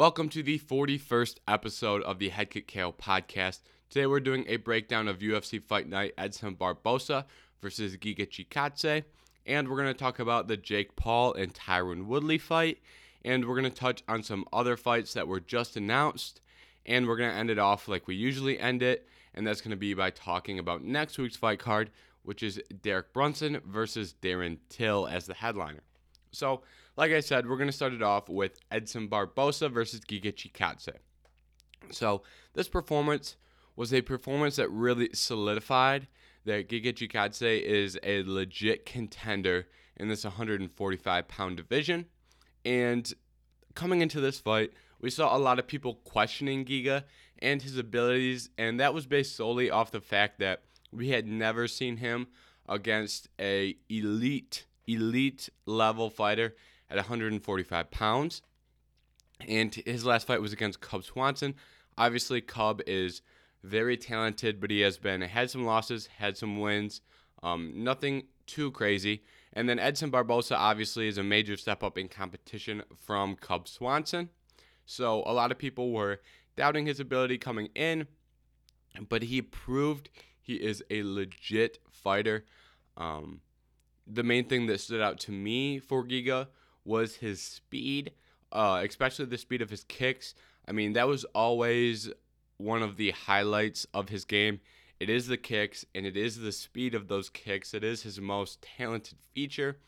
Welcome to the 41st episode of the Head Kick KO podcast. Today we're doing a breakdown of UFC Fight Night Edson Barboza versus Giga Chikadze. And we're going to talk about the Jake Paul and Tyron Woodley fight. And we're going to touch on some other fights that were just announced. And we're going to end it off like we usually end it. And that's going to be by talking about next week's fight card, which is Derek Brunson versus Darren Till as the headliner. So, like I said, we're going to start it off with Edson Barboza versus Giga Chikadze. So, this performance was a performance that really solidified that Giga Chikadze is a legit contender in this 145 pound division. And coming into this fight, we saw a lot of people questioning Giga and his abilities, and that was based solely off the fact that we had never seen him against a elite elite level fighter at 145 pounds. And his last fight was against Cub Swanson. Obviously, Cub is very talented, but he has been had some losses, had some wins, um, nothing too crazy. And then Edson Barboza obviously is a major step up in competition from Cub Swanson. So a lot of people were doubting his ability coming in, but he proved he is a legit fighter. Um, the main thing that stood out to me for Giga was his speed, uh, especially the speed of his kicks. I mean, that was always one of the highlights of his game. It is the kicks and it is the speed of those kicks. It is his most talented feature.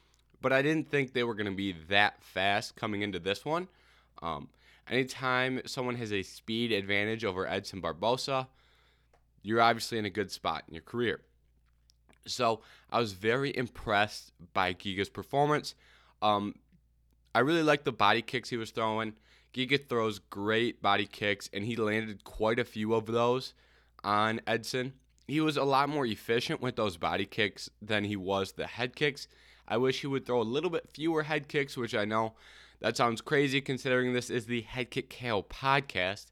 But I didn't think they were going to be that fast coming into this one. Um, anytime someone has a speed advantage over Edson Barboza, you're obviously in a good spot in your career. So I was very impressed by Giga's performance. Um, I really liked the body kicks he was throwing. Giga throws great body kicks, and he landed quite a few of those on Edson. He was a lot more efficient with those body kicks than he was the head kicks. I wish he would throw a little bit fewer head kicks, which I know that sounds crazy considering this is the Head Kick KO podcast.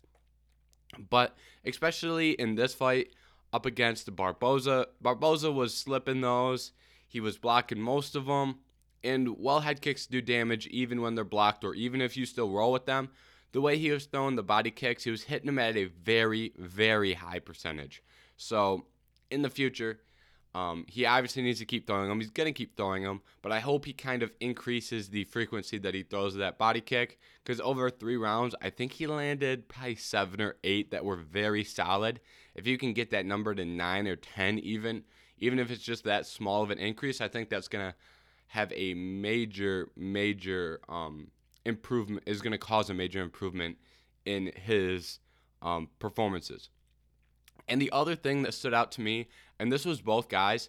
But especially in this fight, up against Barboza. Barboza was slipping those. He was blocking most of them. And while head kicks do damage even when they're blocked or even if you still roll with them, the way he was throwing the body kicks, he was hitting them at a very, very high percentage. So in the future, um, he obviously needs to keep throwing them. He's going to keep throwing them, but I hope he kind of increases the frequency that he throws that body kick because over three rounds, I think he landed probably seven or eight that were very solid. If you can get that number to nine or 10, even, even if it's just that small of an increase, I think that's going to have a major, major um, improvement, is going to cause a major improvement in his um, performances. And the other thing that stood out to me, and this was both guys,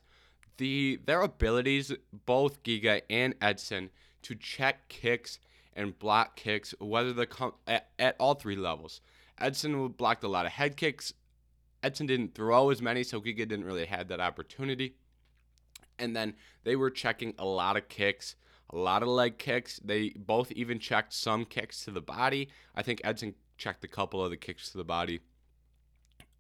the their abilities, both Giga and Edson, to check kicks and block kicks, whether they come at, at all three levels. Edson blocked a lot of head kicks. Edson didn't throw as many, so Giga didn't really have that opportunity. And then they were checking a lot of kicks, a lot of leg kicks. They both even checked some kicks to the body. I think Edson checked a couple of the kicks to the body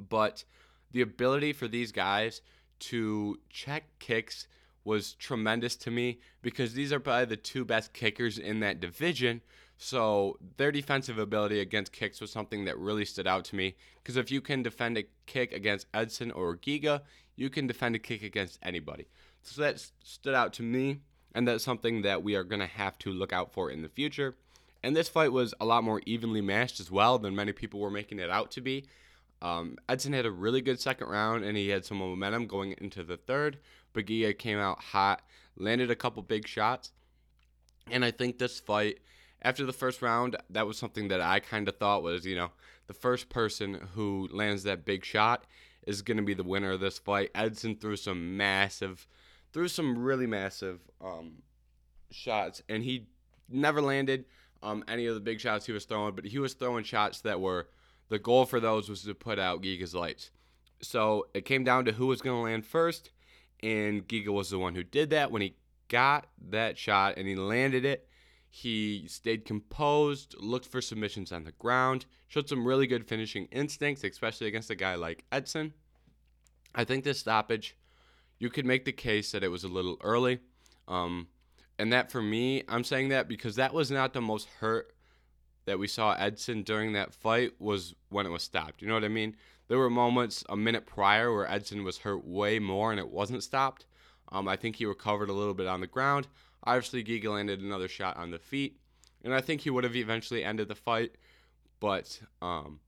but the ability for these guys to check kicks was tremendous to me because these are probably the two best kickers in that division. So their defensive ability against kicks was something that really stood out to me. Because if you can defend a kick against Edson or Giga, you can defend a kick against anybody. So that stood out to me, and that's something that we are going to have to look out for in the future. And this fight was a lot more evenly matched as well than many people were making it out to be. Um, Edson had a really good second round and he had some momentum going into the third. Bagia came out hot, landed a couple big shots. And I think this fight, after the first round, that was something that I kind of thought was, you know, the first person who lands that big shot is going to be the winner of this fight. Edson threw some massive, threw some really massive um, shots, and he never landed um, any of the big shots he was throwing, but he was throwing shots that were the goal for those was to put out Giga's lights. So it came down to who was going to land first, and Giga was the one who did that. When he got that shot and he landed it, he stayed composed, looked for submissions on the ground, showed some really good finishing instincts, especially against a guy like Edson. I think this stoppage, you could make the case that it was a little early. Um, and that for me, I'm saying that because that was not the most hurt that we saw Edson during that fight was when it was stopped. You know what I mean? There were moments a minute prior where Edson was hurt way more and it wasn't stopped. Um, I think he recovered a little bit on the ground. Obviously, Giga landed another shot on the feet, and I think he would have eventually ended the fight. But um,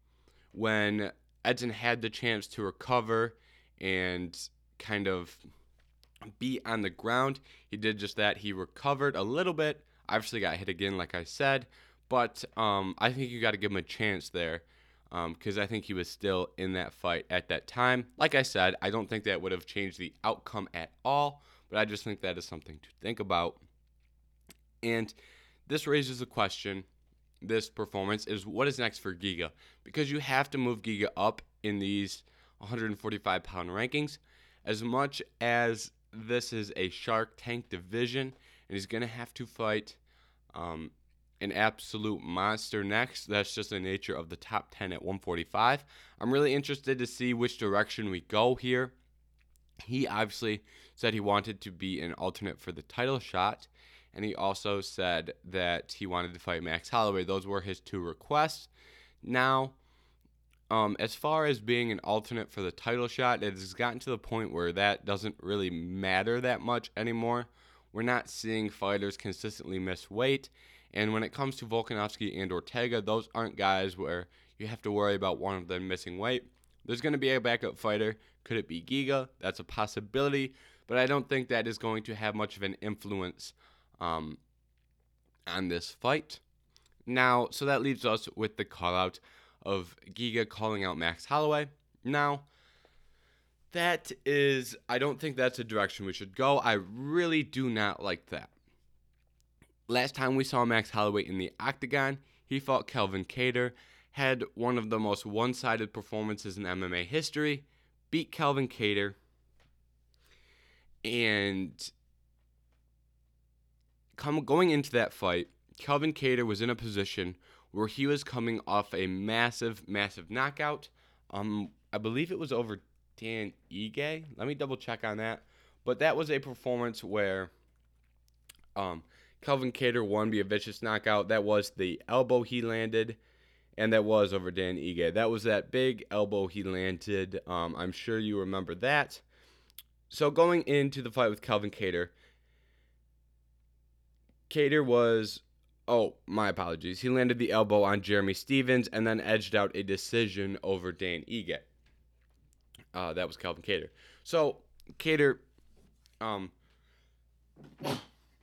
when Edson had the chance to recover and kind of be on the ground, he did just that. He recovered a little bit. Obviously, got hit again, like I said, but um, I think you got to give him a chance there because um, I think he was still in that fight at that time. Like I said, I don't think that would have changed the outcome at all, but I just think that is something to think about. And this raises a question. This performance is what is next for Giga? Because you have to move Giga up in these 145 pound rankings. As much as this is a Shark Tank division, and he's going to have to fight um, an absolute monster next. That's just the nature of the top 10 at 145. I'm really interested to see which direction we go here. He obviously said he wanted to be an alternate for the title shot, and he also said that he wanted to fight Max Holloway. Those were his two requests. Now, um, as far as being an alternate for the title shot, it has gotten to the point where that doesn't really matter that much anymore. We're not seeing fighters consistently miss weight, and when it comes to Volkanovski and Ortega, those aren't guys where you have to worry about one of them missing weight. There's going to be a backup fighter. Could it be Giga? That's a possibility, but I don't think that is going to have much of an influence um, on this fight. Now, so that leaves us with the call out of Giga calling out Max Holloway. Now, that is, I don't think that's a direction we should go. I really do not like that. Last time we saw Max Holloway in the octagon, he fought Calvin Kattar, had one of the most one sided performances in MMA history, beat Calvin Kattar, and come, going into that fight, Calvin Kattar was in a position where he was coming off a massive, massive knockout. Um, I believe it was over Dan Ige. Let me double check on that. But that was a performance where um, Calvin Kattar won via vicious knockout. That was the elbow he landed, and that was over Dan Ige. That was that big elbow he landed. Um, I'm sure you remember that. So going into the fight with Calvin Kattar, Kattar was oh my apologies. He landed the elbow on Jeremy Stephens and then edged out a decision over Dan Ige. Uh, that was Calvin Kattar. So Kattar, um,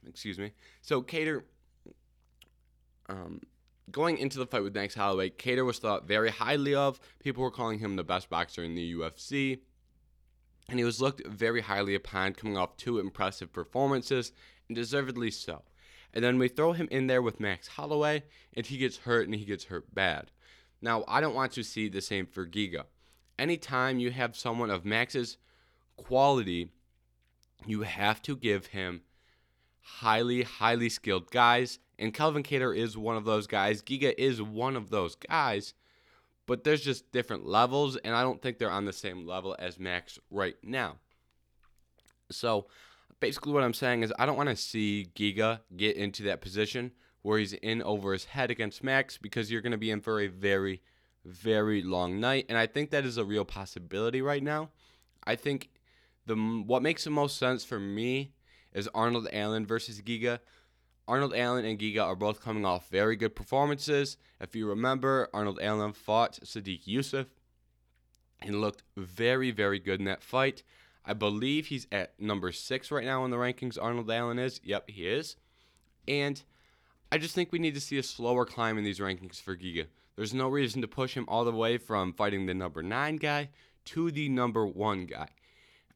excuse me. So Kattar, um, going into the fight with Max Holloway, Kattar was thought very highly of. People were calling him the best boxer in the UFC. And he was looked very highly upon, coming off two impressive performances, and deservedly so. And then we throw him in there with Max Holloway, and he gets hurt, and he gets hurt bad. Now, I don't want to see the same for Giga. Anytime you have someone of Max's quality, you have to give him highly, highly skilled guys. And Calvin Kattar is one of those guys. Giga is one of those guys. But there's just different levels, and I don't think they're on the same level as Max right now. So basically, what I'm saying is, I don't want to see Giga get into that position where he's in over his head against Max because you're going to be in for a very, very long night. And I think that is a real possibility right now. I think the what makes the most sense for me is Arnold Allen versus Giga. Arnold Allen and Giga are both coming off very good performances. If you remember, Arnold Allen fought Sodiq Yusuff and looked very, very good in that fight. I believe he's at number six right now in the rankings. Arnold Allen is. Yep, he is. And I just think we need to see a slower climb in these rankings for Giga. There's no reason to push him all the way from fighting the number nine guy to the number one guy.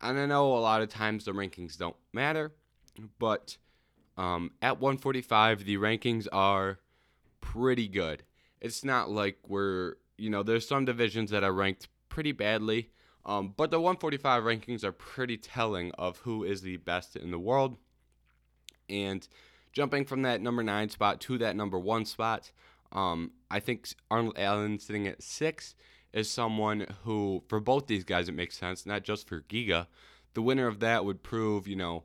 And I know a lot of times the rankings don't matter, but um, at 145, the rankings are pretty good. It's not like we're, you know, there's some divisions that are ranked pretty badly, um, but the 145 rankings are pretty telling of who is the best in the world. And jumping from that number nine spot to that number one spot, um, I think Arnold Allen sitting at six is someone who, for both these guys, it makes sense, not just for Giga. The winner of that would prove, you know,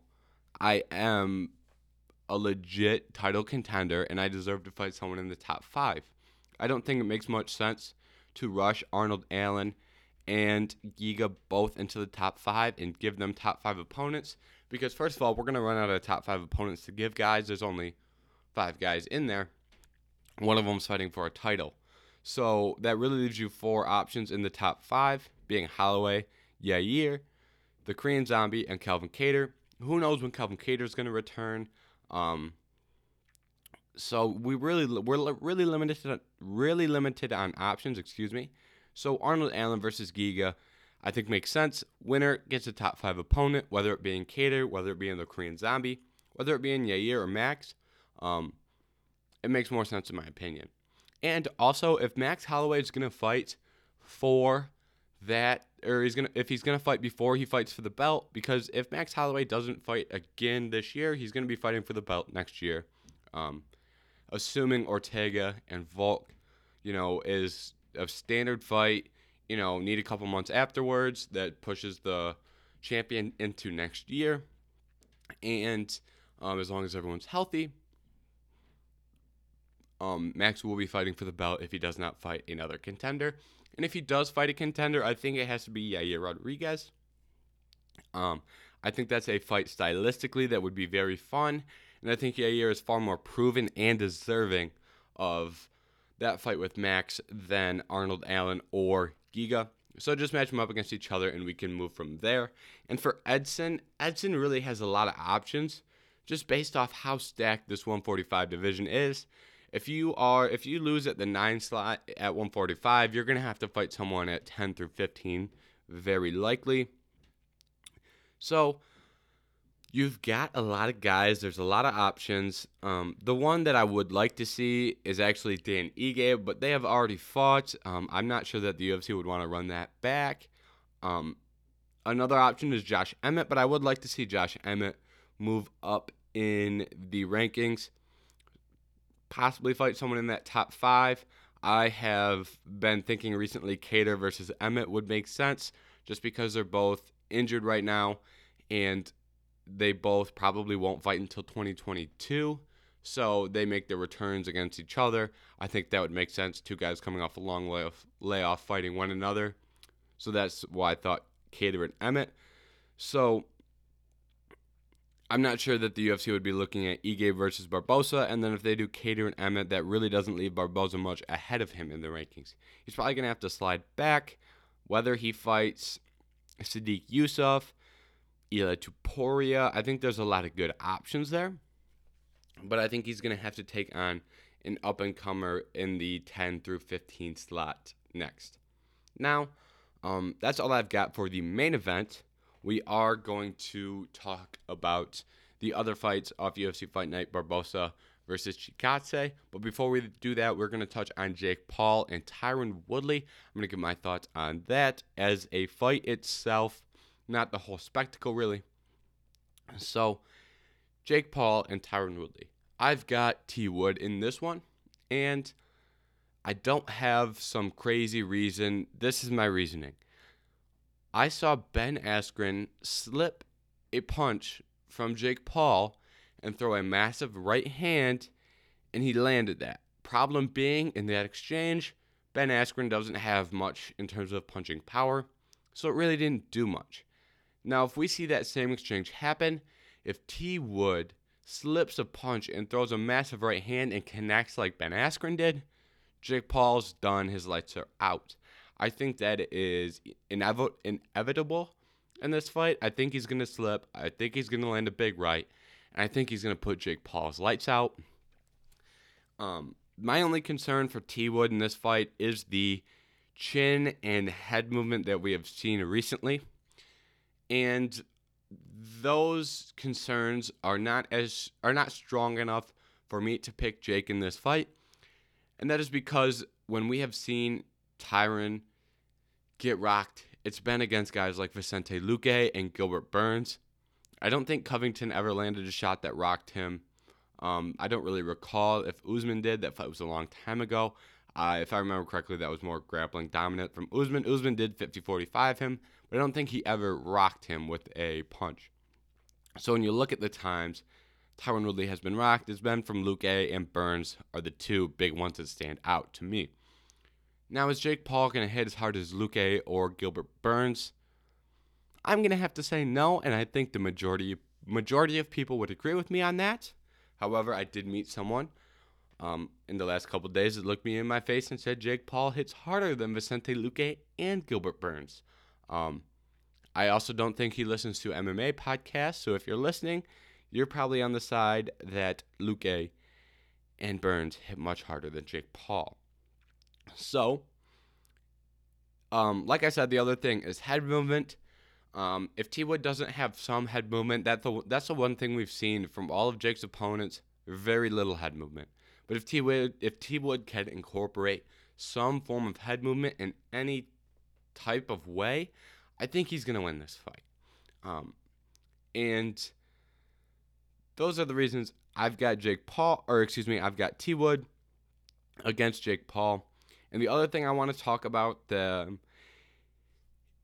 I am a legit title contender and I deserve to fight someone in the top five. I don't think it makes much sense to rush Arnold Allen and Giga both into the top five and give them top five opponents. Because, first of all, we're going to run out of top five opponents to give guys. There's only five guys in there. One of them's fighting for a title. So that really leaves you four options in the top five, being Holloway, Yair, the Korean Zombie, and Calvin Kattar. Who knows when Calvin Kattar is going to return? Um, so we really we're really limited really limited on options. Excuse me. So Arnold Allen versus Giga, I think makes sense. Winner gets a top five opponent, whether it be in Kattar, whether it be in the Korean Zombie, whether it be in Yair or Max. Um, it makes more sense in my opinion. And also, if Max Holloway is gonna fight for that, or he's gonna if he's gonna fight before he fights for the belt, because if Max Holloway doesn't fight again this year, he's gonna be fighting for the belt next year. Um, assuming Ortega and Volk, you know, is a standard fight, you know, need a couple months afterwards that pushes the champion into next year. And um, as long as everyone's healthy, um, Max will be fighting for the belt if he does not fight another contender. And if he does fight a contender, I think it has to be Yair Rodriguez. Um, I think that's a fight stylistically that would be very fun. And I think Yair is far more proven and deserving of that fight with Max than Arnold Allen or Giga. So just match them up against each other and we can move from there. And for Edson, Edson really has a lot of options just based off how stacked this 145 division is if you are if you lose at the nine slot at 145, you're gonna have to fight someone at 10 through 15, very likely. So you've got a lot of guys. There's a lot of options. Um, the one that I would like to see is actually Dan Ige, but they have already fought. Um, I'm not sure that the UFC would want to run that back. Um, another option is Josh Emmett, but I would like to see Josh Emmett move up in the rankings possibly fight someone in that top five. I have been thinking recently Kattar versus Emmett would make sense just because they're both injured right now and they both probably won't fight until 2022. So they make their returns against each other. I think that would make sense. Two guys coming off a long layoff, layoff fighting one another. So that's why I thought Kattar and Emmett. So I'm not sure that the UFC would be looking at Ige versus Barboza, and then if they do Kattar and Emmett, that really doesn't leave Barboza much ahead of him in the rankings. He's probably going to have to slide back, whether he fights Sodiq Yusuff, Ilia Topuria, I think there's a lot of good options there, but I think he's going to have to take on an up and comer in the 10 through 15 slot next. Now, um, that's all I've got for the main event we are going to talk about the other fights off UFC Fight Night Barboza versus Chikadze. But before we do that, we're going to touch on Jake Paul and Tyron Woodley. I'm going to give my thoughts on that as a fight itself, not the whole spectacle, really. So, Jake Paul and Tyron Woodley. I've got T Wood in this one, and I don't have some crazy reason. This is my reasoning. I saw Ben Askren slip a punch from Jake Paul and throw a massive right hand, and he landed that. Problem being, in that exchange, Ben Askren doesn't have much in terms of punching power, so it really didn't do much. Now, if we see that same exchange happen, if T Wood slips a punch and throws a massive right hand and connects like Ben Askren did, Jake Paul's done. His lights are out. I think that is inev- inevitable in this fight. I think he's going to slip. I think he's going to land a big right. And I think he's going to put Jake Paul's lights out. Um, my only concern for T Wood in this fight is the chin and head movement that we have seen recently. And those concerns are not as are not strong enough for me to pick Jake in this fight. And that is because when we have seen Tyron get rocked, it's been against guys like Vicente Luque and Gilbert Burns. I don't think Covington ever landed a shot that rocked him. Um, I don't really recall if Usman did. That fight was a long time ago. Uh, if I remember correctly, that was more grappling dominant from Usman. Usman did 50 45 him, but I don't think he ever rocked him with a punch. So when you look at the times, Tyron Woodley has been rocked It's been from Luque and Burns are the two big ones that stand out to me. Now, is Jake Paul going to hit as hard as Luque or Gilbert Burns? I'm going to have to say no, and I think the majority majority of people would agree with me on that. However, I did meet someone um, in the last couple days that looked me in my face and said Jake Paul hits harder than Vicente Luque and Gilbert Burns. Um, I also don't think he listens to MMA podcasts, so if you're listening, you're probably on the side that Luque and Burns hit much harder than Jake Paul. So, um, like I said, the other thing is head movement. Um, if T Wood doesn't have some head movement, that the, that's the one thing we've seen from all of Jake's opponents. Very little head movement. But if T Wood if T Wood can incorporate some form of head movement in any type of way, I think he's gonna win this fight. Um, and those are the reasons I've got Jake Paul, or excuse me, I've got T Wood against Jake Paul. And the other thing I want to talk about the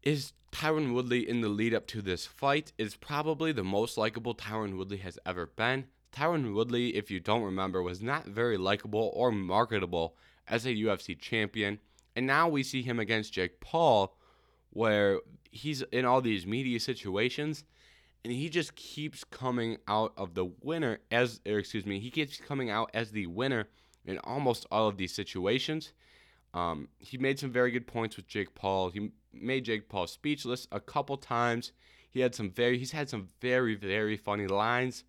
is Tyron Woodley in the lead up to this fight is probably the most likable Tyron Woodley has ever been. Tyron Woodley, if you don't remember, was not very likable or marketable as a UFC champion. And now we see him against Jake Paul, where he's in all these media situations and he just keeps coming out of the winner as or excuse me, he keeps coming out as the winner in almost all of these situations. Um, he made some very good points with Jake Paul. He made Jake Paul speechless a couple times. He had some very he's had some very very funny lines.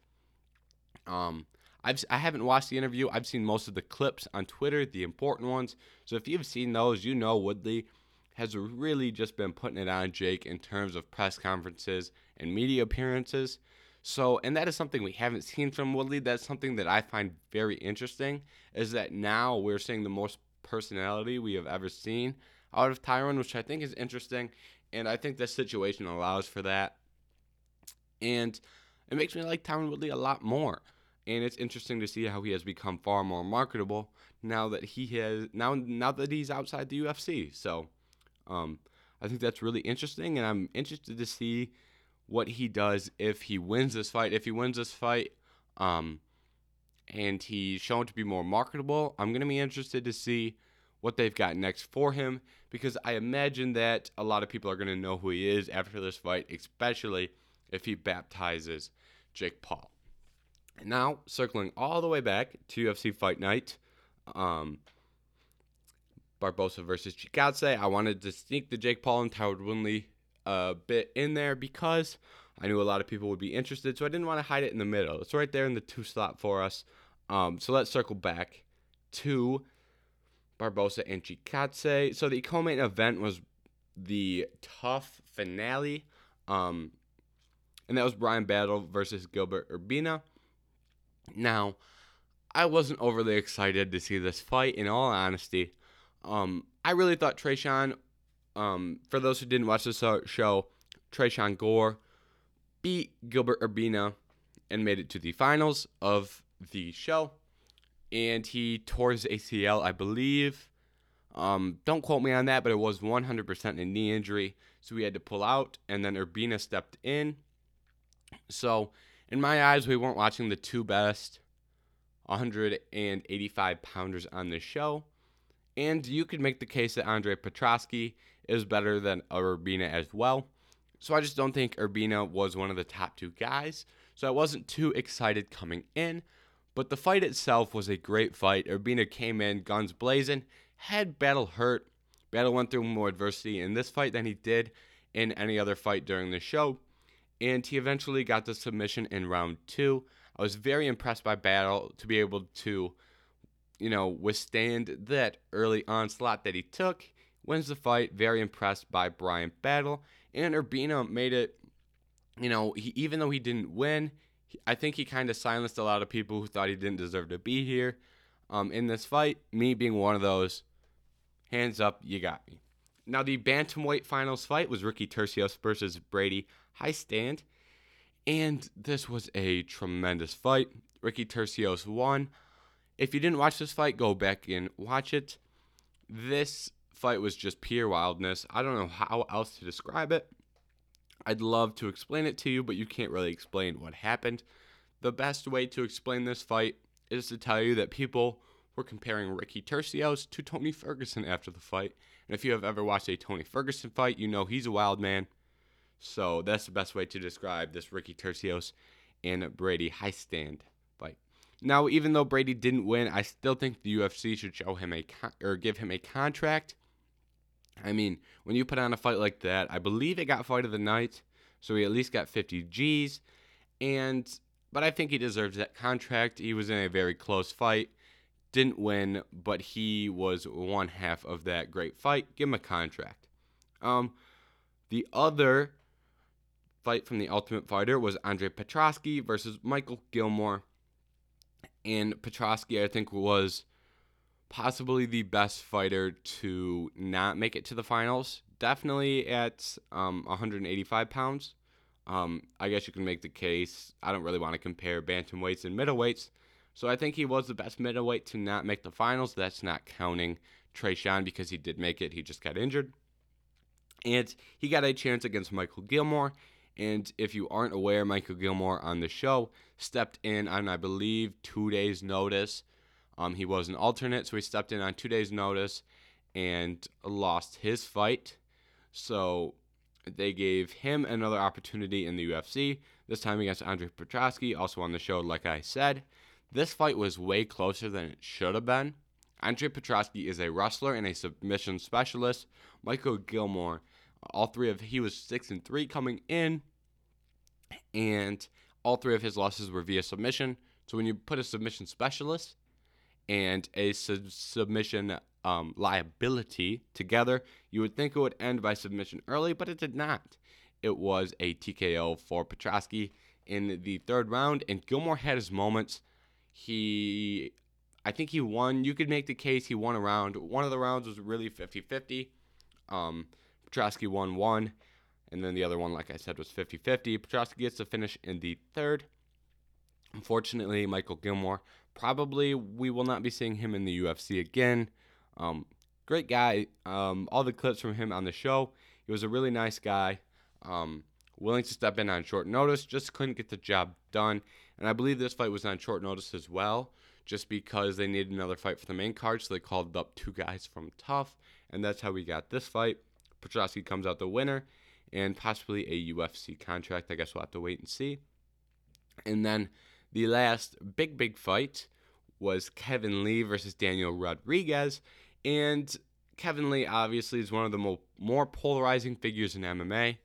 Um, I've I haven't watched the interview. I've seen most of the clips on Twitter, the important ones. So if you've seen those, you know Woodley has really just been putting it on Jake in terms of press conferences and media appearances. So, and that is something we haven't seen from Woodley. That's something that I find very interesting. Is that now we're seeing the most personality we have ever seen out of Tyron, which I think is interesting. And I think this situation allows for that. And it makes me like Tyron Woodley a lot more. And it's interesting to see how he has become far more marketable now that he has now now that he's outside the UFC. So um, I think that's really interesting, and I'm interested to see what he does if he wins this fight. If he wins this fight, um, and he's shown to be more marketable, I'm going to be interested to see what they've got next for him because I imagine that a lot of people are going to know who he is after this fight, especially if he baptizes Jake Paul. And now, circling all the way back to UFC Fight Night, um, Barboza versus Chikadze. I wanted to sneak the Jake Paul and Tyron Woodley a bit in there because I knew a lot of people would be interested, so I didn't want to hide it in the middle. It's right there in the two slot for us. Um, so let's circle back to Barboza and Chikadze. So the co-main event was the TUF finale, um, and that was Bryan Battle versus Gilbert Urbina. Now, I wasn't overly excited to see this fight. In all honesty, um, I really thought Tresean, um, for those who didn't watch this show, Tresean Gore beat Gilbert Urbina and made it to the finals of the show. And he tore his ACL, I believe. Um, don't quote me on that, but it was 100% a knee injury. So he had to pull out, and then Urbina stepped in. So, in my eyes, we weren't watching the two best 185 pounders on the show. And you could make the case that Andre Petroski is better than Urbina as well. So I just don't think Urbina was one of the top two guys. So I wasn't too excited coming in. But the fight itself was a great fight. Urbina came in guns blazing, had Battle hurt. Battle went through more adversity in this fight than he did in any other fight during the show. And he eventually got the submission in round two. I was very impressed by Battle to be able to you know, withstand that early onslaught that he took. Wins the fight. Very impressed by Bryan Battle. And Urbina made it, you know, he, even though he didn't win, I think he kind of silenced a lot of people who thought he didn't deserve to be here um, in this fight. Me being one of those. Hands up, you got me. Now, the Bantamweight finals fight was Ricky Turcios versus Brady Hiestand, And this was a tremendous fight. Ricky Turcios won. If you didn't watch this fight, go back and watch it. This fight was just pure wildness. I don't know how else to describe it. I'd love to explain it to you, but you can't really explain what happened. the best way to explain this fight is to tell you that people were comparing Ricky Turcios to Tony Ferguson after the fight. And if you have ever watched a Tony Ferguson fight, you know he's a wild man. So that's the best way to describe this Ricky Turcios and Brady Hiestand fight. Now, even though Brady didn't win, I still think the UFC should show him a con- or give him a contract. I mean, when you put on a fight like that, I believe it got fight of the night, so he at least got 50 G's. And but I think he deserves that contract. He was in a very close fight, didn't win, but he was one half of that great fight. Give him a contract. Um, the other fight from the Ultimate Fighter was Andre Petroski versus Michael Gillmore. And Petroski, I think, was possibly the best fighter to not make it to the finals. Definitely at um, 185 pounds. Um, I guess you can make the case. I don't really want to compare bantamweights and middleweights. So I think he was the best middleweight to not make the finals. That's not counting Tresean because he did make it. He just got injured. And he got a chance against Michael Gillmore. And if you aren't aware, Michael Gillmore on the show stepped in on, I believe, two days' notice. Um, he was an alternate, so he stepped in on two days' notice and lost his fight. So they gave him another opportunity in the UFC, this time against Andre Petroski, also on the show, like I said. This fight was way closer than it should have been. Andre Petroski is a wrestler and a submission specialist. Michael Gillmore, all three of he was six and three coming in, and all three of his losses were via submission. So when you put a submission specialist and a sub- submission um, liability together, you would think it would end by submission early, but it did not. It was a TKO for Petroski in the third round, and Gillmore had his moments. He, I think he won. You could make the case he won a round. One of the rounds was really 50 50. Um, Petroski won one, and then the other one, like I said, was 50 50. Petroski gets the finish in the third. Unfortunately, Michael Gillmore probably we will not be seeing him in the UFC again. Um, great guy. Um, all the clips from him on the show. He was a really nice guy. Um, willing to step in on short notice. Just couldn't get the job done. And I believe this fight was on short notice as well, just because they needed another fight for the main card. So they called up two guys from TUF, and that's how we got this fight. Petroski comes out the winner, and possibly a UFC contract. I guess we'll have to wait and see. And then the last big, big fight was Kevin Lee versus Daniel Rodriguez. And Kevin Lee obviously is one of the mo- more polarizing figures in MMA.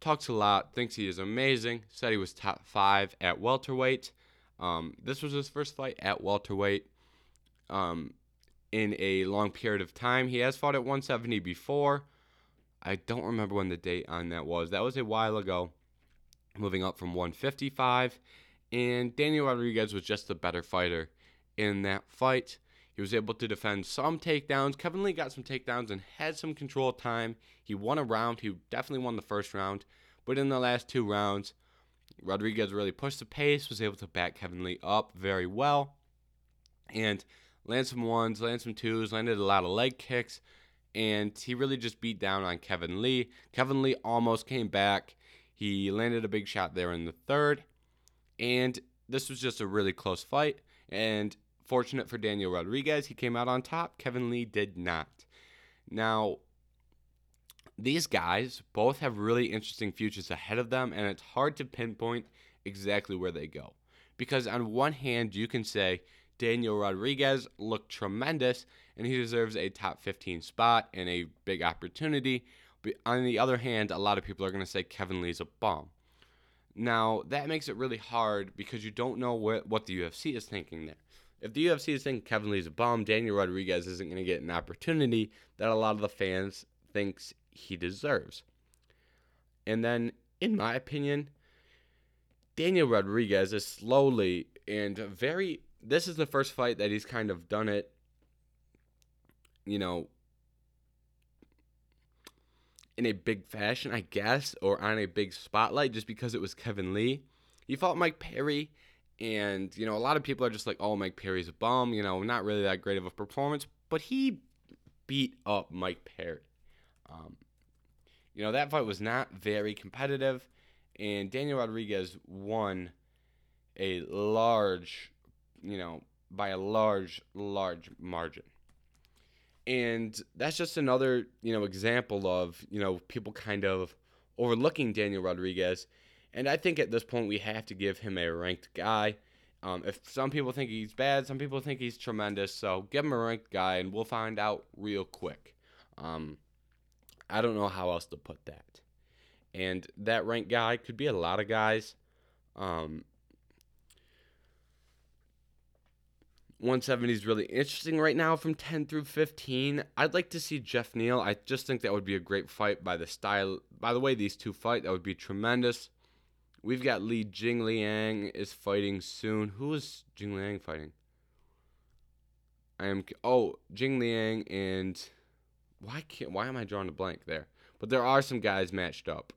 Talks a lot, thinks he is amazing, said he was top five at welterweight. Um, this was his first fight at welterweight um, in a long period of time. He has fought at 170 before. I don't remember when the date on that was. That was a while ago. Moving up from 155. And Daniel Rodriguez was just the better fighter in that fight. He was able to defend some takedowns. Kevin Lee got some takedowns and had some control time. He won a round. He definitely won the first round. But in the last two rounds, Rodriguez really pushed the pace, was able to back Kevin Lee up very well, and land some ones, land some twos, landed a lot of leg kicks, and he really just beat down on Kevin Lee. Kevin Lee almost came back. He landed a big shot there in the third, and this was just a really close fight. And Fortunate for Daniel Rodriguez, he came out on top. Kevin Lee did not. Now, these guys both have really interesting futures ahead of them, and it's hard to pinpoint exactly where they go. Because on one hand, you can say Daniel Rodriguez looked tremendous and he deserves a top 15 spot and a big opportunity. But on the other hand, a lot of people are going to say Kevin Lee's a bomb. Now, that makes it really hard because you don't know what, what the UFC is thinking there if the UFC is thinking Kevin Lee's a bum, Daniel Rodriguez isn't going to get an opportunity that a lot of the fans thinks he deserves. And then, in my opinion, Daniel Rodriguez is slowly and very. This is the first fight that he's kind of done it, you know, in a big fashion, I guess, or on a big spotlight just because it was Kevin Lee. He fought Mike Perry and, you know, a lot of people are just like, oh, Mike Perry's a bum, you know, not really that great of a performance. But he beat up Mike Perry. Um, you know, that fight was not very competitive. And Daniel Rodriguez won a large, you know, by a large, large margin. And that's just another, you know, example of, you know, people kind of overlooking Daniel Rodriguez. And I think at this point we have to give him a ranked guy. Um, if some people think he's bad, some people think he's tremendous. So give him a ranked guy, and we'll find out real quick. Um, I don't know how else to put that. And that ranked guy could be a lot of guys. Um, 170 is really interesting right now from 10 through 15. I'd like to see Geoff Neal. I just think that would be a great fight by the style. By the way, these two fight, that would be tremendous. We've got Li Jingliang is fighting soon. Who is Jingliang fighting? I am oh Jingliang and why can't why am I drawing a blank there? But there are some guys matched up.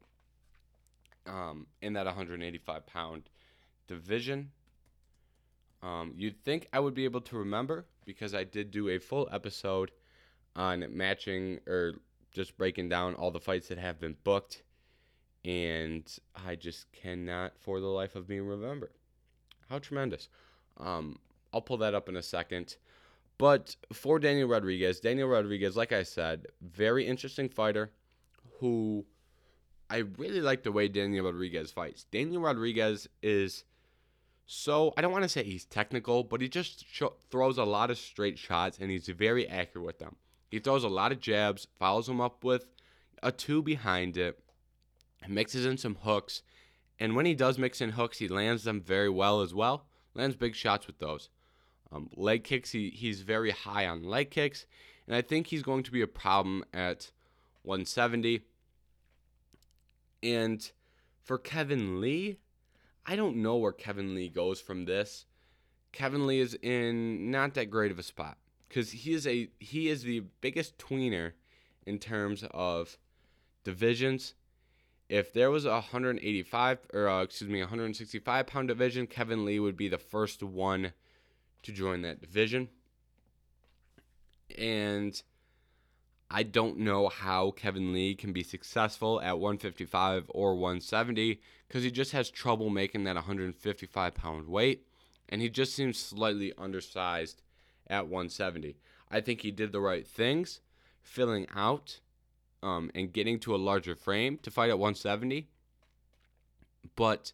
Um, in that 185 pound division. Um, you'd think I would be able to remember because I did do a full episode on matching or just breaking down all the fights that have been booked and I just cannot for the life of me remember. How tremendous. Um, I'll pull that up in a second. But for Daniel Rodriguez, Daniel Rodriguez, like I said, very interesting fighter who I really like the way Daniel Rodriguez fights. Daniel Rodriguez is so, I don't want to say he's technical, but he just sh- throws a lot of straight shots and he's very accurate with them. He throws a lot of jabs, follows them up with a two behind it, mixes in some hooks. And when he does mix in hooks, he lands them very well as well. Lands big shots with those. Um, leg kicks, he, he's very high on leg kicks. And I think he's going to be a problem at 170. And for Kevin Lee, I don't know where Kevin Lee goes from this. Kevin Lee is in not that great of a spot because he is a he is the biggest tweener in terms of divisions if there was a 185 or uh, excuse me 165 pound division kevin lee would be the first one to join that division and i don't know how kevin lee can be successful at 155 or 170 because he just has trouble making that 155 pound weight and he just seems slightly undersized at 170 i think he did the right things filling out um, and getting to a larger frame to fight at 170. But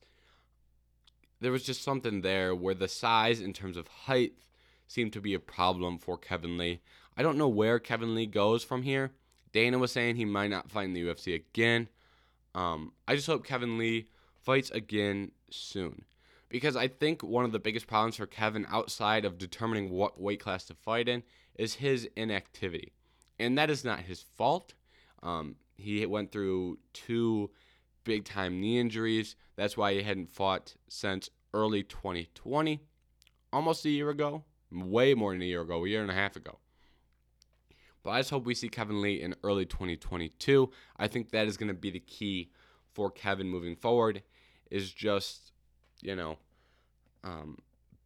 there was just something there where the size in terms of height seemed to be a problem for Kevin Lee. I don't know where Kevin Lee goes from here. Dana was saying he might not fight in the UFC again. Um, I just hope Kevin Lee fights again soon. Because I think one of the biggest problems for Kevin outside of determining what weight class to fight in is his inactivity. And that is not his fault. Um, he went through two big time knee injuries. That's why he hadn't fought since early 2020, almost a year ago, way more than a year ago, a year and a half ago. But I just hope we see Kevin Lee in early 2022. I think that is going to be the key for Kevin moving forward, is just, you know, um,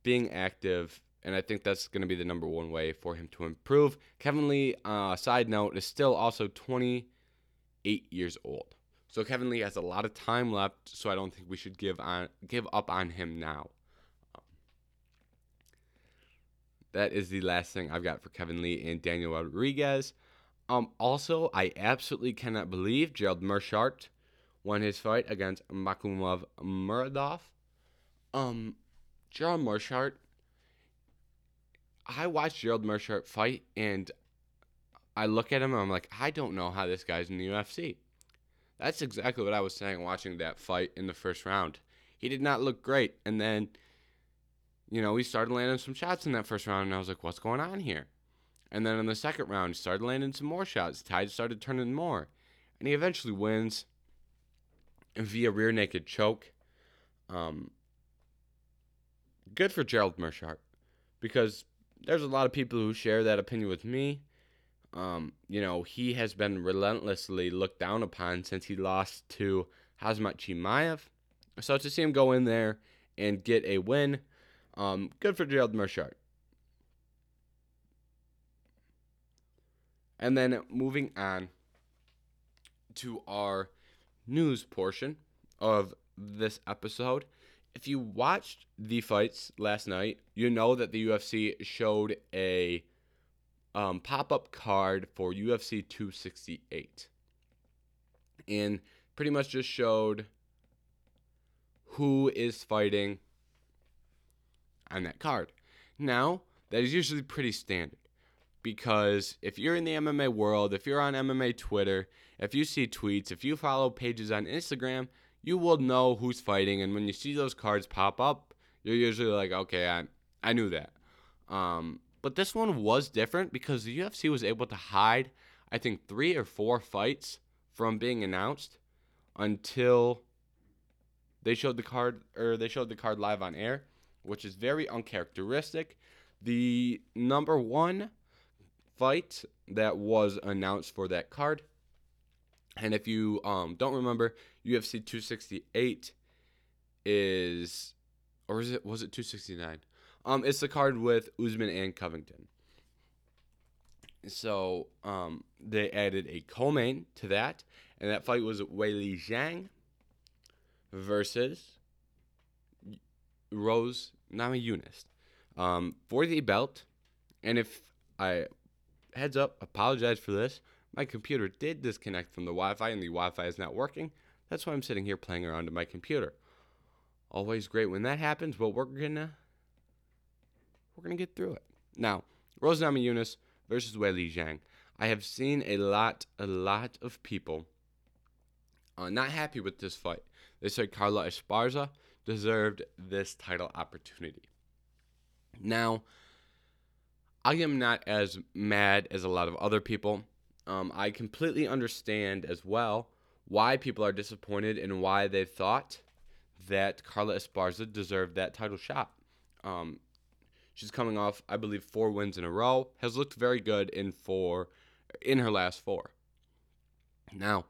being active. And I think that's going to be the number one way for him to improve. Kevin Lee, uh, side note, is still also 28 years old. So Kevin Lee has a lot of time left, so I don't think we should give on give up on him now. Um, that is the last thing I've got for Kevin Lee and Daniel Rodriguez. Um, also, I absolutely cannot believe Gerald Meerschaert won his fight against Makhmud Muradov. Um, Gerald Meerschaert, I watched Gerald Meerschaert fight, and I look at him and I'm like, I don't know how this guy's in the UFC. That's exactly what I was saying watching that fight in the first round. He did not look great. And then, you know, he started landing some shots in that first round, and I was like, what's going on here? And then in the second round, he started landing some more shots. Tide started turning more. And he eventually wins via rear naked choke. Um, good for Gerald Meerschaert because there's a lot of people who share that opinion with me. Um, you know, he has been relentlessly looked down upon since he lost to Khamzat Chimaev. So to see him go in there and get a win, um, good for Gerald Meerschaert. And then moving on to our news portion of this episode, if you watched the fights last night, you know that the UFC showed a um, pop up card for UFC 268. And pretty much just showed who is fighting on that card. Now, that is usually pretty standard because if you're in the MMA world, if you're on MMA Twitter, if you see tweets, if you follow pages on Instagram, you will know who's fighting. And when you see those cards pop up, you're usually like, okay, I, I knew that. Um, but this one was different because the UFC was able to hide, I think, three or four fights from being announced until they showed the card or they showed the card live on air, which is very uncharacteristic. The number one fight that was announced for that card, and if you um, don't remember, UFC 268 is, or is it was it 269? Um, it's the card with Usman and Covington. So um, they added a co-main to that, and that fight was Weili Zhang versus Rose Namajunas um, for the belt. And if I heads up, apologize for this. My computer did disconnect from the Wi-Fi, and the Wi-Fi is not working. That's why I'm sitting here playing around on my computer. Always great when that happens, but we're gonna we're gonna get through it. Now, Rose Namajunas versus Weili Zhang. I have seen a lot, a lot of people uh, not happy with this fight. They said Carla Esparza deserved this title opportunity. Now, I am not as mad as a lot of other people. Um, I completely understand as well why people are disappointed and why they thought that Carla Esparza deserved that title shot. Um, she's coming off, I believe, four wins in a row. Has looked very good in four, in her last four. Now,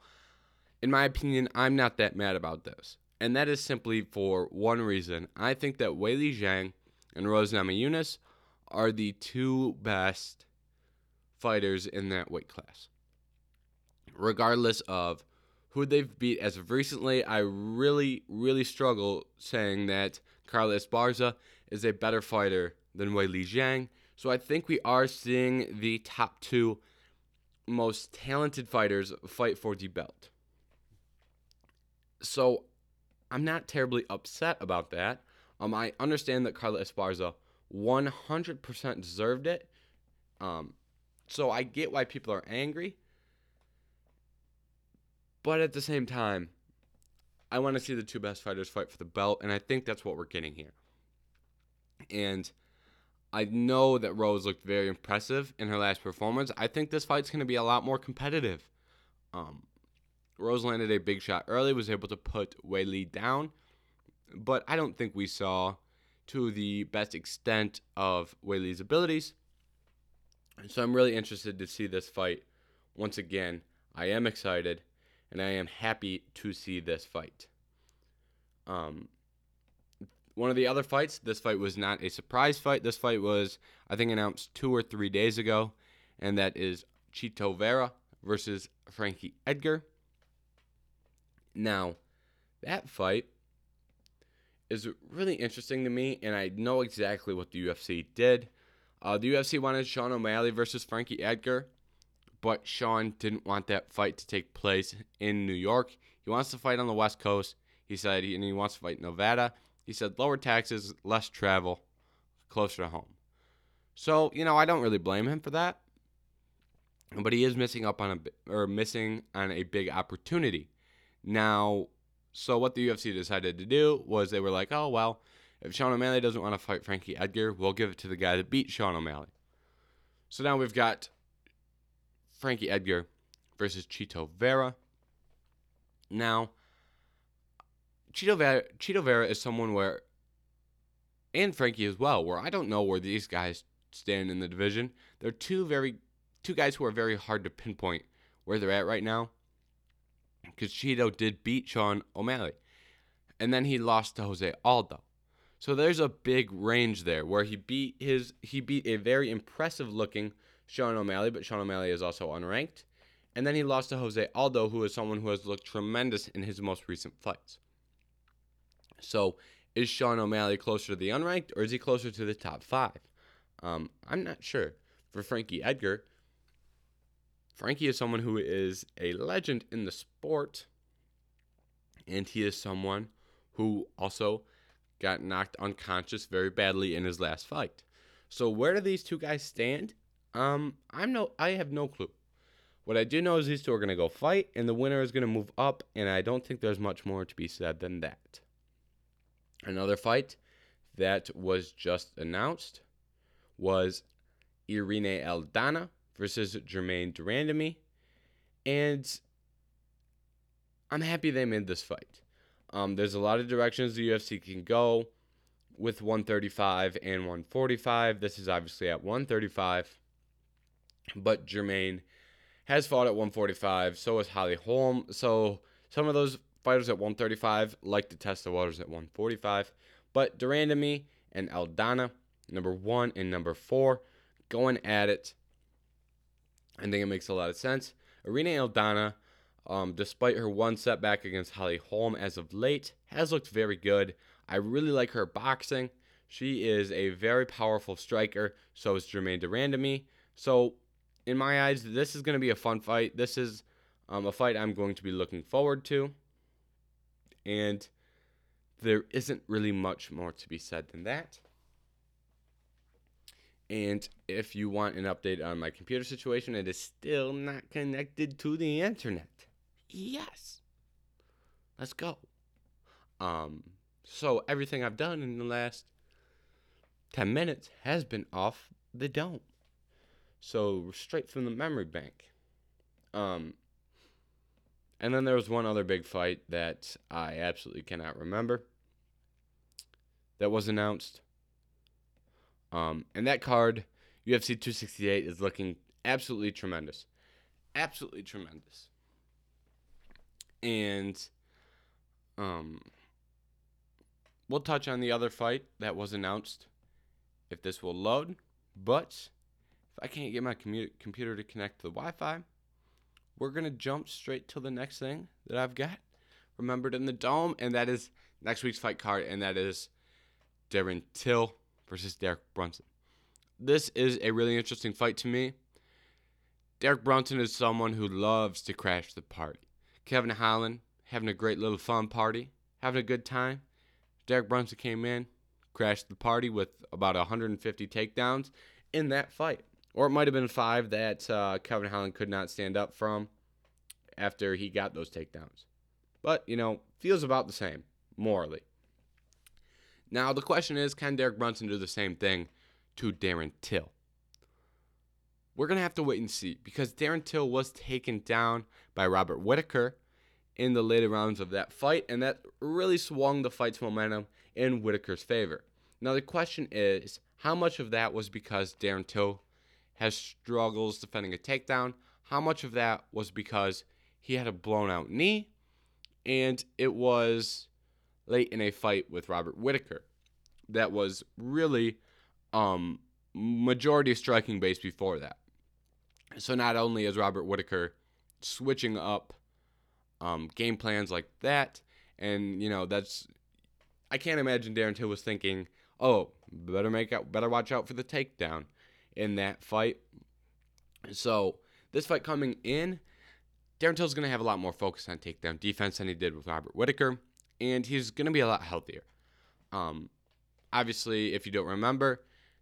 in my opinion, I'm not that mad about this, and that is simply for one reason. I think that Weili Zhang and Rose Namajunas are the two best fighters in that weight class. Regardless of who they've beat as of recently, I really, really struggle saying that Carla Esparza is a better fighter than Weili Zhang. So I think we are seeing the top two most talented fighters fight for the belt. So I'm not terribly upset about that. Um, I understand that Carla Esparza 100% deserved it. Um, so I get why people are angry. But at the same time, I want to see the two best fighters fight for the belt, and I think that's what we're getting here. And I know that Rose looked very impressive in her last performance. I think this fight's going to be a lot more competitive. Um, Rose landed a big shot early, was able to put Weili down, but I don't think we saw to the best extent of Weili's abilities. So I'm really interested to see this fight. Once again, I am excited and I am happy to see this fight. Um, one of the other fights, this fight was not a surprise fight. This fight was, I think, announced two or three days ago, and that is Chito Vera versus Frankie Edgar. Now, that fight is really interesting to me, and I know exactly what the UFC did. Uh, the UFC wanted Sean O'Malley versus Frankie Edgar, but Sean didn't want that fight to take place in New York. He wants to fight on the West Coast. He said, and he wants to fight Nevada. He said lower taxes, less travel, closer to home. So you know, I don't really blame him for that. But he is missing up on a or missing on a big opportunity. Now, so what the UFC decided to do was they were like, oh well, if Sean O'Malley doesn't want to fight Frankie Edgar, we'll give it to the guy that beat Sean O'Malley. So now we've got Frankie Edgar versus Chito Vera. Now, Chito Vera, Chito Vera is someone where, and Frankie as well, where I don't know where these guys stand in the division. They're two very, two guys who are very hard to pinpoint where they're at right now because Chito did beat Sean O'Malley. And then he lost to Jose Aldo. So there's a big range there where he beat his he beat a very impressive looking Sean O'Malley, but Sean O'Malley is also unranked. And then he lost to Jose Aldo, who is someone who has looked tremendous in his most recent fights. So Is Sean O'Malley closer to the unranked or is he closer to the top five? Um, I'm not sure. For Frankie Edgar, Frankie is someone who is a legend in the sport, and he is someone who also got knocked unconscious very badly in his last fight. So where do these two guys stand? Um, I'm no, I have no clue. What I do know is these two are going to go fight, and the winner is going to move up, and I don't think there's much more to be said than that. Another fight that was just announced was Irene Aldana versus Germaine de Randamie, and I'm happy they made this fight. Um, there's a lot of directions the UFC can go with 135 and 145. This is obviously at 135, but Germaine has fought at 145. So has Holly Holm. So some of those fighters at 135 like to test the waters at 145. But de Randamie and Aldana, number one and number four, going at it. I think it makes a lot of sense. Irene Aldana um, despite her one setback against Holly Holm as of late, has looked very good. I really like her boxing. She is a very powerful striker. So is Germaine de Randamie. So, in my eyes, this is going to be a fun fight. This is um, a fight I'm going to be looking forward to. And there isn't really much more to be said than that. And if you want an update on my computer situation, it is still not connected to the internet yes, let's go. Um, so everything I've done in the last 10 minutes has been off the dome. So straight from the memory bank. Um, and then there was one other big fight that I absolutely cannot remember that was announced. Um, and that card, UFC 268, is looking absolutely tremendous. Absolutely tremendous and um, we'll touch on the other fight that was announced if this will load. But if I can't get my commu- computer to connect to the Wi-Fi, we're gonna jump straight to the next thing that I've got remembered in the dome, and that is next week's fight card, and that is Darren Till versus Derek Brunson. This is a really interesting fight to me. Derek Brunson is someone who loves to crash the party. Kevin Holland having a great little fun party, having a good time. Derek Brunson came in, crashed the party with about 150 takedowns in that fight. Or it might have been five that uh, Kevin Holland could not stand up from after he got those takedowns. But, you know, feels about the same, morally. Now, the question is can Derek Brunson do the same thing to Darren Till? We're going to have to wait and see because Darren Till was taken down by Robert Whitaker in the later rounds of that fight, and that really swung the fight's momentum in Whitaker's favor. Now, the question is how much of that was because Darren Till has struggles defending a takedown? How much of that was because he had a blown out knee and it was late in a fight with Robert Whitaker that was really um, majority striking base before that. So not only is Robert Whitaker switching up um, game plans like that, and you know that's I can't imagine Darren Till was thinking, oh, better make out, better watch out for the takedown in that fight. So this fight coming in, Darren Till's going to have a lot more focus on takedown defense than he did with Robert Whitaker, and he's going to be a lot healthier. Um, obviously, if you don't remember,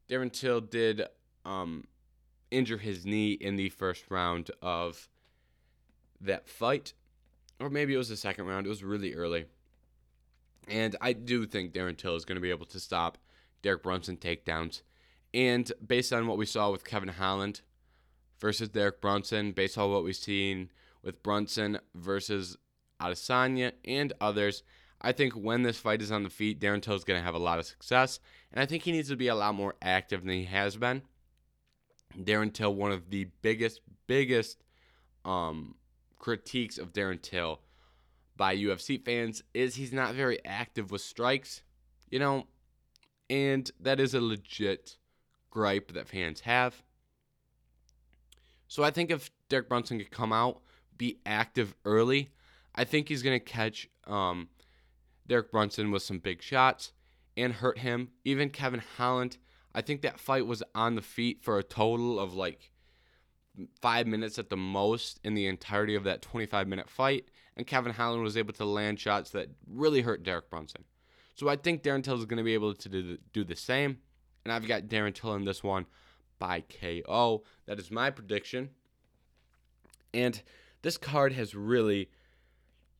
Darren Till did um, injure his knee in the first round of that fight. Or maybe it was the second round. It was really early. And I do think Darren Till is going to be able to stop Derek Brunson takedowns. And based on what we saw with Kevin Holland versus Derek Brunson, based on what we've seen with Brunson versus Adesanya and others, I think when this fight is on the feet, Darren Till is going to have a lot of success. And I think he needs to be a lot more active than he has been. Darren Till, one of the biggest, biggest um, critiques of Darren Till by UFC fans is he's not very active with strikes, you know, and that is a legit gripe that fans have. So I think if Derek Brunson could come out, be active early, I think he's going to catch um, Derek Brunson with some big shots, and hurt him. Even Kevin Holland, I think that fight was on the feet for a total of like five minutes at the most in the entirety of that 25 minute fight. And Kevin Holland was able to land shots that really hurt Derek Brunson. So I think Darren Till is going to be able to do the, do the same. And I've got Darren Till in this one by KO. That is my prediction. And this card has really,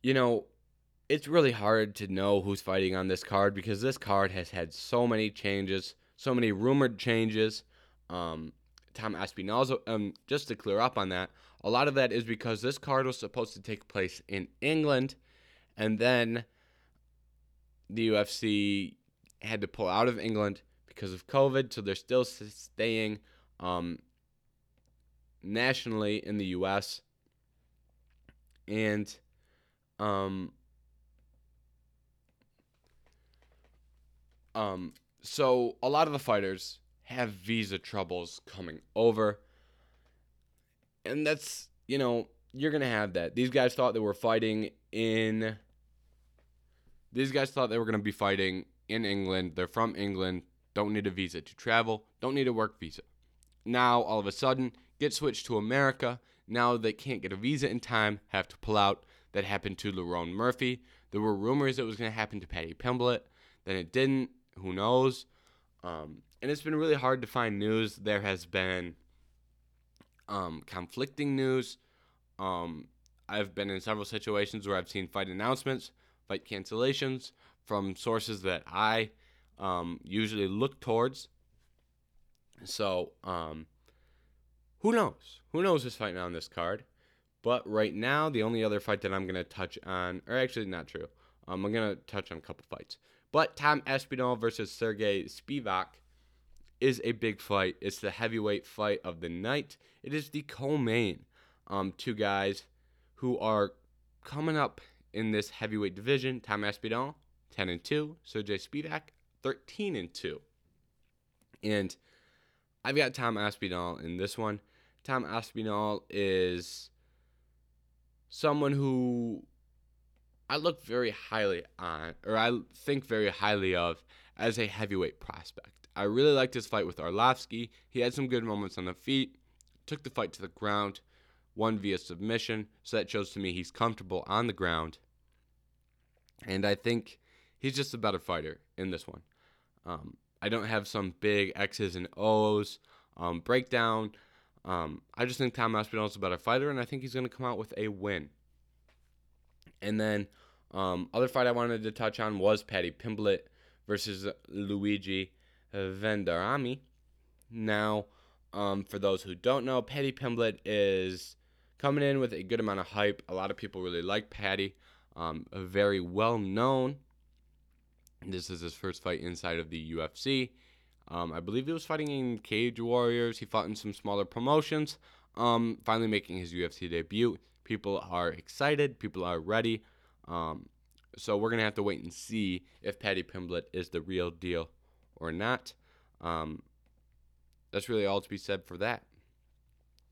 you know, it's really hard to know who's fighting on this card because this card has had so many changes, so many rumored changes. Um, Tom Aspinall, um, just to clear up on that, a lot of that is because this card was supposed to take place in England, and then the UFC had to pull out of England because of COVID, so they're still staying um, nationally in the U.S. And um, um, so a lot of the fighters have visa troubles coming over, and that's you know you're gonna have that. These guys thought they were fighting in. These guys thought they were gonna be fighting in England. They're from England. Don't need a visa to travel. Don't need a work visa. Now all of a sudden get switched to America. Now they can't get a visa in time. Have to pull out. That happened to Lerone Murphy. There were rumors it was going to happen to Paddy Pimblett. Then it didn't. Who knows? Um, and it's been really hard to find news. There has been um, conflicting news. Um, I've been in several situations where I've seen fight announcements, fight cancellations from sources that I um, usually look towards. So, um, who knows? Who knows who's fighting on this card? But right now, the only other fight that I'm going to touch on, or actually not true, um, I'm going to touch on a couple fights. But Tom Aspinall versus Serghei Spivac is a big fight. It's the heavyweight fight of the night. It is the co-main. Um, two guys who are coming up in this heavyweight division. Tom Aspinall, 10 and 2. Serghei Spivac, 13 and 2. And I've got Tom Aspinall in this one. Tom Aspinall is someone who I look very highly on, or I think very highly of as a heavyweight prospect. I really liked his fight with Arlovsky. He had some good moments on the feet, took the fight to the ground, won via submission, so that shows to me he's comfortable on the ground. And I think he's just a better fighter in this one. Um, I don't have some big X's and O's um, breakdown. Um, I just think Tom Aspinall is a better fighter, and I think he's going to come out with a win. And then um, other fight I wanted to touch on was Paddy Pimblett versus Luigi Vendramini. Now, um, for those who don't know, Paddy Pimblett is coming in with a good amount of hype. A lot of people really like Paddy. Um, very well known. This is his first fight inside of the UFC. Um, I believe he was fighting in Cage Warriors. He fought in some smaller promotions. Um, finally making his UFC debut. People are excited. People are ready. Um, so we're gonna have to wait and see if Paddy Pimblett is the real deal or not. Um, that's really all to be said for that.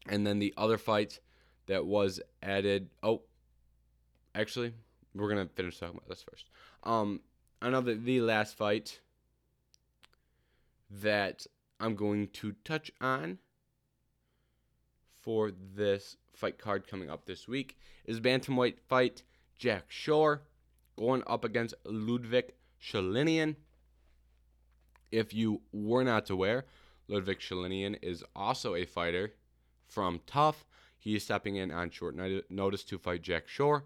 And then the other fight that was added. Oh, actually, we're gonna finish talking about this first. Um, that the last fight that I'm going to touch on for this fight card coming up this week is bantamweight fight Jack Shore going up against Liudvik Sholinian. If you were not aware, Liudvik Sholinian is also a fighter from TUF. He is stepping in on short notice to fight Jack Shore.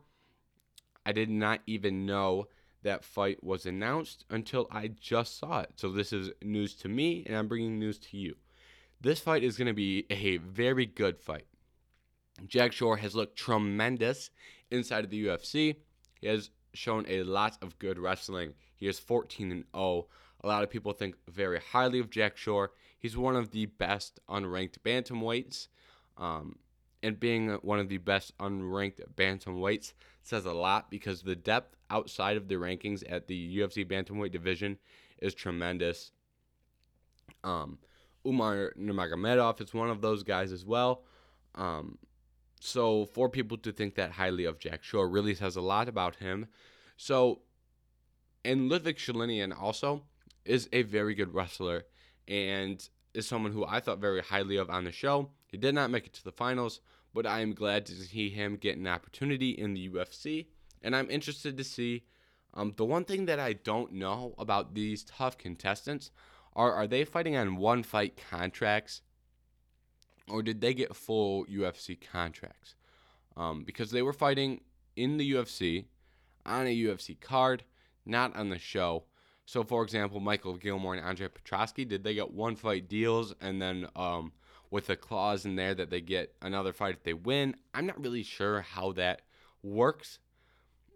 I did not even know that fight was announced until I just saw it. So this is news to me, and I'm bringing news to you. This fight is going to be a very good fight. Jack Shore has looked tremendous inside of the UFC. He has shown a lot of good wrestling. He is 14 and 0. A lot of people think very highly of Jack Shore. He's one of the best unranked bantamweights. Um, and being one of the best unranked bantamweights says a lot because the depth outside of the rankings at the UFC bantamweight division is tremendous. Um, Umar Nurmagomedov is one of those guys as well. Um, so for people to think that highly of Jack Shore really says a lot about him. So, and Liudvik Sholinian also, is a very good wrestler and is someone who I thought very highly of on the show. He did not make it to the finals, but I am glad to see him get an opportunity in the UFC, and I'm interested to see. Um, the one thing that I don't know about these TUF contestants are are they fighting on one fight contracts, or did they get full UFC contracts? Um, because they were fighting in the UFC on a UFC card, not on the show. So, for example, Michael Gillmore and Andre Petroski, did they get one fight deals and then um, with a clause in there that they get another fight if they win? I'm not really sure how that works.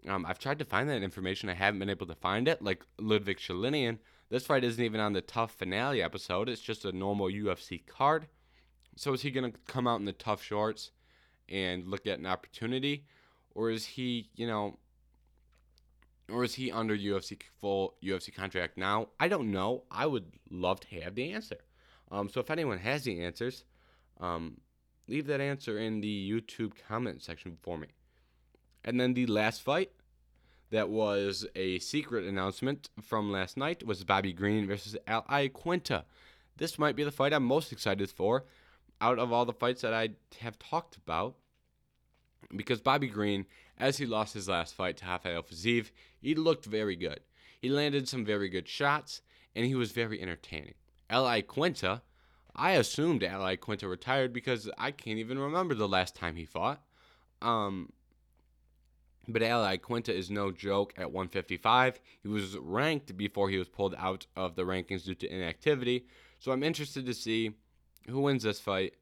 Um, I've tried to find that information. I haven't been able to find it. Like Liudvik Sholinian, this fight isn't even on the TUF finale episode. It's just a normal UFC card. So is he going to come out in the TUF shorts and look at an opportunity? Or is he, you know, or is he under UFC full UFC contract now? I don't know. I would love to have the answer. Um, so if anyone has the answers, um, leave that answer in the YouTube comment section for me. And then the last fight that was a secret announcement from last night was Bobby Green versus Al Iaquinta. This might be the fight I'm most excited for out of all the fights that I have talked about because Bobby Green, as he lost his last fight to Rafael Fiziev, he looked very good. He landed some very good shots, and he was very entertaining. Al Iaquinta, I assumed Al Iaquinta retired because I can't even remember the last time he fought. Um, but Ali Iaquinta is no joke at 155. He was ranked before he was pulled out of the rankings due to inactivity. So I'm interested to see who wins this fight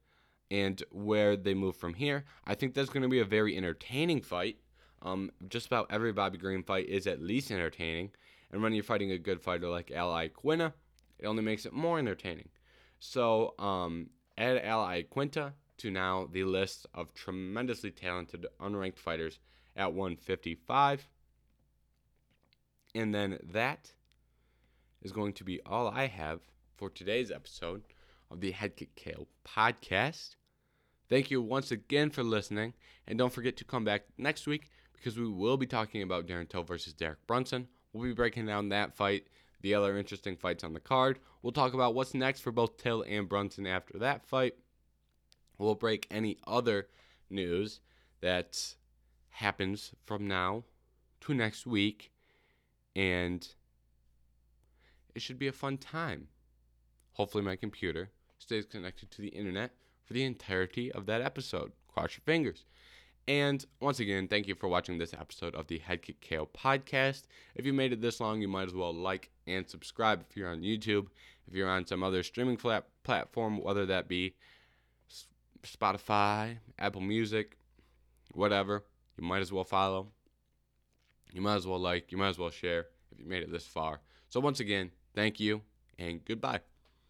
and where they move from here. I think that's going to be a very entertaining fight. Um, just about every Bobby Green fight is at least entertaining. And when you're fighting a good fighter like Ali Iaquinta, it only makes it more entertaining. So um, add Ali Iaquinta to now the list of tremendously talented unranked fighters at 155. And then that is going to be all I have for today's episode of the Head Kick KO podcast. Thank you once again for listening, and don't forget to come back next week because we will be talking about Darren Till versus Derek Brunson. We'll be breaking down that fight, the other interesting fights on the card. We'll talk about what's next for both Till and Brunson after that fight. We'll break any other news that happens from now to next week, and it should be a fun time. Hopefully, my computer stays connected to the internet for the entirety of that episode. Cross your fingers. And once again, thank you for watching this episode of the Head Kick KO podcast. If you made it this long, you might as well like and subscribe if you're on YouTube. If you're on some other streaming flat platform, whether that be Spotify, Apple Music, whatever, you might as well follow. You might as well like, you might as well share if you made it this far. So once again, thank you and goodbye.